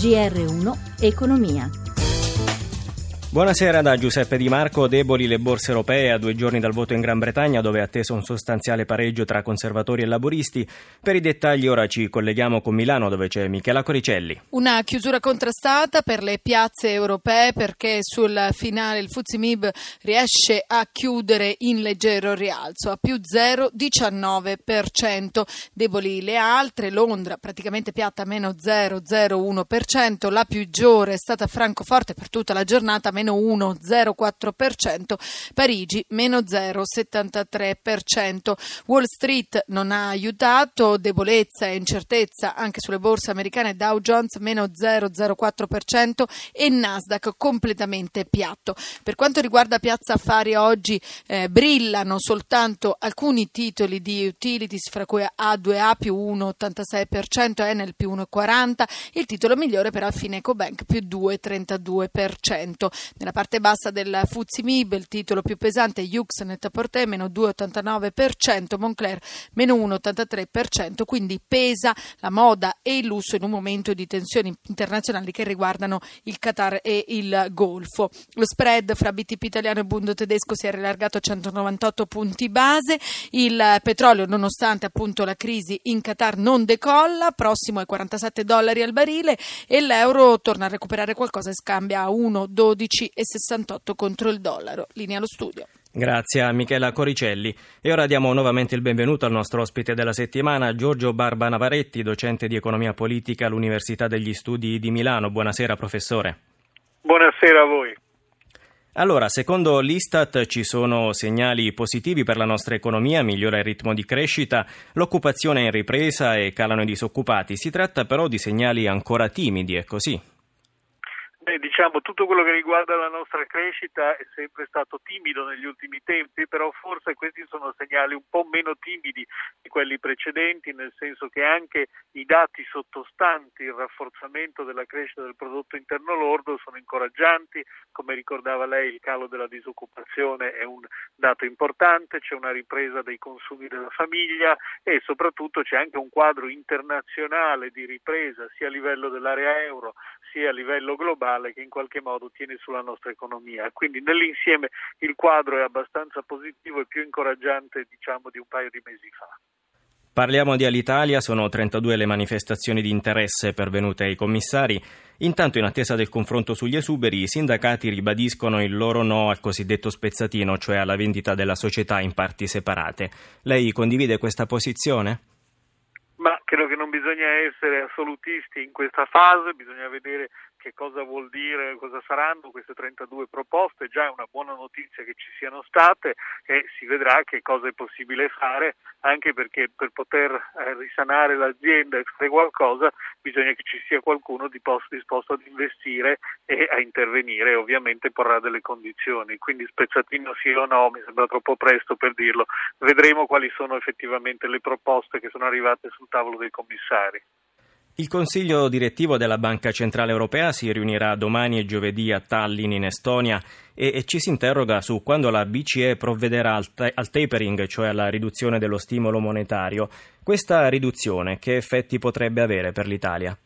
GR1 Economia. Buonasera da Giuseppe Di Marco. Deboli le borse europee a due giorni dal voto in Gran Bretagna, dove è atteso un sostanziale pareggio tra conservatori e laboristi. Per i dettagli ora ci colleghiamo con Milano, dove c'è Michela Coricelli. Una chiusura contrastata per le piazze europee perché sul finale il Fuzimib riesce a chiudere in leggero rialzo, a più 0,19%. Deboli le altre, Londra praticamente piatta meno 0,01%, la più giore è stata Francoforte per tutta la giornata meno 1,04%, Parigi meno 0,73%. Wall Street non ha aiutato, debolezza e incertezza anche sulle borse americane, Dow Jones meno 0,04% e Nasdaq completamente piatto. Per quanto riguarda Piazza Affari oggi eh, brillano soltanto alcuni titoli di utilities, fra cui A2A più 1,86%, Enel più 1,40%, il titolo migliore però è Fineco Bank più 2,32%. Nella parte bassa del Fuzzi Mib il titolo più pesante è Yux Net-a-Porter meno 2,89%, Moncler meno 1,83%, quindi pesa la moda e il lusso in un momento di tensioni internazionali che riguardano il Qatar e il Golfo. Lo spread fra BTP italiano e Bundo tedesco si è rilargato a 198 punti base, il petrolio nonostante appunto la crisi in Qatar non decolla, prossimo ai 47 dollari al barile e l'euro torna a recuperare qualcosa e scambia a 1,12 10,68 contro il dollaro. Linea allo studio. Grazie a Michela Coricelli. E ora diamo nuovamente il benvenuto al nostro ospite della settimana, Giorgio Barba Navaretti, docente di economia politica all'Università degli Studi di Milano. Buonasera, professore. Buonasera a voi. Allora, secondo l'Istat ci sono segnali positivi per la nostra economia, migliora il ritmo di crescita, l'occupazione è in ripresa e calano i disoccupati. Si tratta però di segnali ancora timidi, è così? Beh, diciamo, tutto quello che riguarda la nostra crescita è sempre stato timido negli ultimi tempi, però forse questi sono segnali un po' meno timidi di quelli precedenti, nel senso che anche i dati sottostanti il rafforzamento della crescita del prodotto interno lordo sono incoraggianti, come ricordava lei il calo della disoccupazione è un dato importante, c'è una ripresa dei consumi della famiglia e soprattutto c'è anche un quadro internazionale di ripresa sia a livello dell'area euro sia a livello globale che in qualche modo tiene sulla nostra economia. Quindi nell'insieme il quadro è abbastanza positivo e più incoraggiante diciamo di un paio di mesi fa. Parliamo di Alitalia, sono 32 le manifestazioni di interesse pervenute ai commissari. Intanto, in attesa del confronto sugli esuberi, i sindacati ribadiscono il loro no al cosiddetto spezzatino, cioè alla vendita della società in parti separate. Lei condivide questa posizione? Ma credo che non bisogna essere assolutisti in questa fase, bisogna vedere che cosa vuol dire, cosa saranno queste 32 proposte, già è una buona notizia che ci siano state e si vedrà che cosa è possibile fare, anche perché per poter eh, risanare l'azienda e fare qualcosa bisogna che ci sia qualcuno disposto ad investire e a intervenire ovviamente porrà delle condizioni, quindi spezzatino sì o no mi sembra troppo presto per dirlo, vedremo quali sono effettivamente le proposte che sono arrivate sul tavolo dei commissari. Il Consiglio direttivo della Banca Centrale Europea si riunirà domani e giovedì a Tallinn in Estonia e, e ci si interroga su quando la BCE provvederà al, ta- al tapering, cioè alla riduzione dello stimolo monetario. Questa riduzione che effetti potrebbe avere per l'Italia?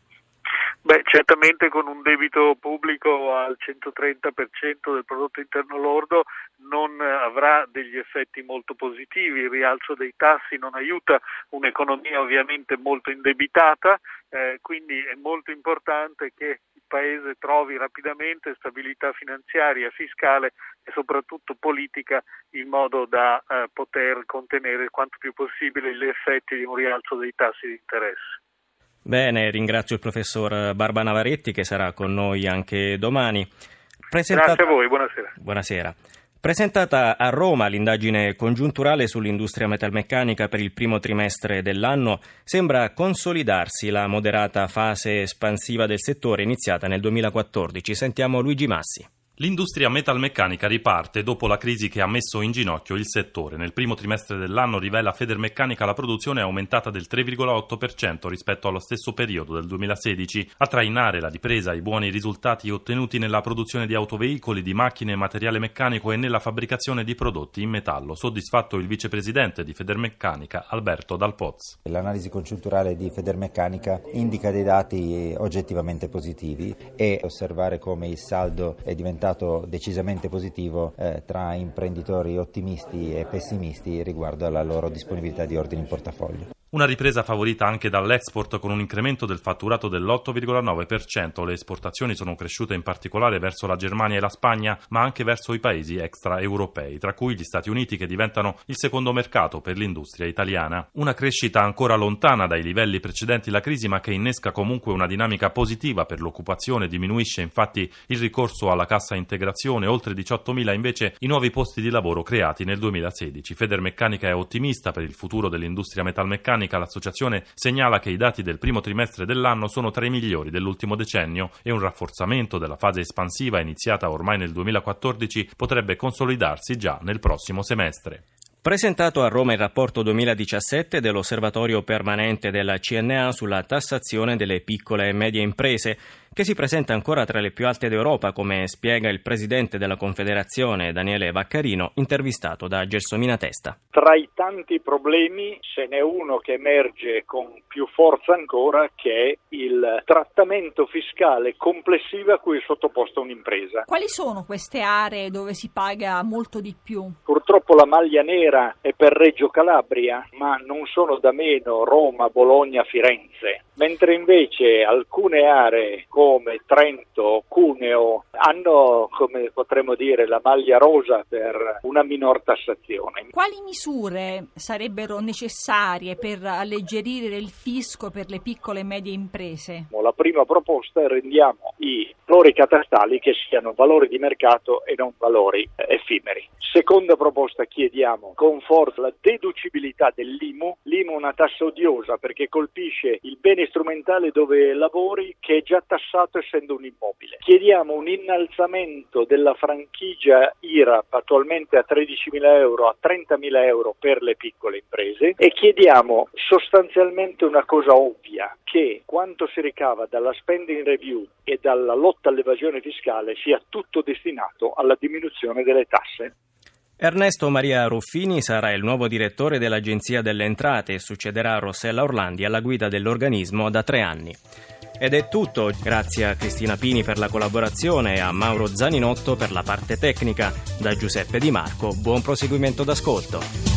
Beh, certamente con un debito pubblico al 130% del prodotto interno lordo non avrà degli effetti molto positivi, il rialzo dei tassi non aiuta un'economia ovviamente molto indebitata, eh, quindi è molto importante che il Paese trovi rapidamente stabilità finanziaria, fiscale e soprattutto politica in modo da eh, poter contenere quanto più possibile gli effetti di un rialzo dei tassi di interesse. Bene, ringrazio il professor Barba Navaretti che sarà con noi anche domani. Presentata... Grazie a voi, buonasera. Buonasera. Presentata a Roma l'indagine congiunturale sull'industria metalmeccanica per il primo trimestre dell'anno, sembra consolidarsi la moderata fase espansiva del settore iniziata nel 2014. Sentiamo Luigi Massi. L'industria metalmeccanica riparte dopo la crisi che ha messo in ginocchio il settore. Nel primo trimestre dell'anno, rivela Federmeccanica, la produzione è aumentata del 3,8% rispetto allo stesso periodo del 2016. A trainare la ripresa i buoni risultati ottenuti nella produzione di autoveicoli, di macchine e materiale meccanico e nella fabbricazione di prodotti in metallo. Soddisfatto il vicepresidente di Federmeccanica, Alberto Dalpoz. L'analisi congiunturale di Federmeccanica indica dei dati oggettivamente positivi e osservare come il saldo è diventato risultato decisamente positivo eh, tra imprenditori ottimisti e pessimisti riguardo alla loro disponibilità di ordini in portafoglio. Una ripresa favorita anche dall'export con un incremento del fatturato dell'8,9%. Le esportazioni sono cresciute in particolare verso la Germania e la Spagna, ma anche verso i paesi extraeuropei, tra cui gli Stati Uniti che diventano il secondo mercato per l'industria italiana. Una crescita ancora lontana dai livelli precedenti la crisi, ma che innesca comunque una dinamica positiva per l'occupazione. Diminuisce infatti il ricorso alla cassa integrazione, oltre 18.000 invece i nuovi posti di lavoro creati nel 2016. Federmeccanica è ottimista per il futuro dell'industria metalmeccanica meccanica, l'associazione segnala che i dati del primo trimestre dell'anno sono tra i migliori dell'ultimo decennio e un rafforzamento della fase espansiva iniziata ormai nel 2014 potrebbe consolidarsi già nel prossimo semestre. Presentato a Roma il rapporto 2017 dell'Osservatorio permanente della CNA sulla tassazione delle piccole e medie imprese, che si presenta ancora tra le più alte d'Europa, come spiega il presidente della Confederazione Daniele Vaccarino, intervistato da Gelsomina Testa. Tra i tanti problemi ce n'è uno che emerge con più forza ancora, che è il trattamento fiscale complessivo a cui è sottoposta un'impresa. Quali sono queste aree dove si paga molto di più? Purtroppo la maglia nera è per Reggio Calabria, ma non sono da meno Roma, Bologna, Firenze mentre invece alcune aree come Trento, Cuneo hanno, come potremmo dire, la maglia rosa per una minor tassazione. Quali misure sarebbero necessarie per alleggerire il fisco per le piccole e medie imprese? La prima proposta è rendiamo i valori catastali che siano valori di mercato e non valori effimeri. Seconda proposta chiediamo con forza la deducibilità dell'IMU. L'IMU è una tassa odiosa perché colpisce il bene strumentale dove lavori che è già tassato essendo un immobile. Chiediamo un innalzamento della franchigia IRAP attualmente a 13.000 euro a 30.000 euro per le piccole imprese e chiediamo sostanzialmente una cosa ovvia, che quanto si ricava dalla spending review e dalla lotta all'evasione fiscale sia tutto destinato alla diminuzione delle tasse. Ernesto Maria Ruffini sarà il nuovo direttore dell'Agenzia delle Entrate e succederà a Rossella Orlandi alla guida dell'organismo da tre anni. Ed è tutto, grazie a Cristina Pini per la collaborazione e a Mauro Zaninotto per la parte tecnica. Da Giuseppe Di Marco, buon proseguimento d'ascolto.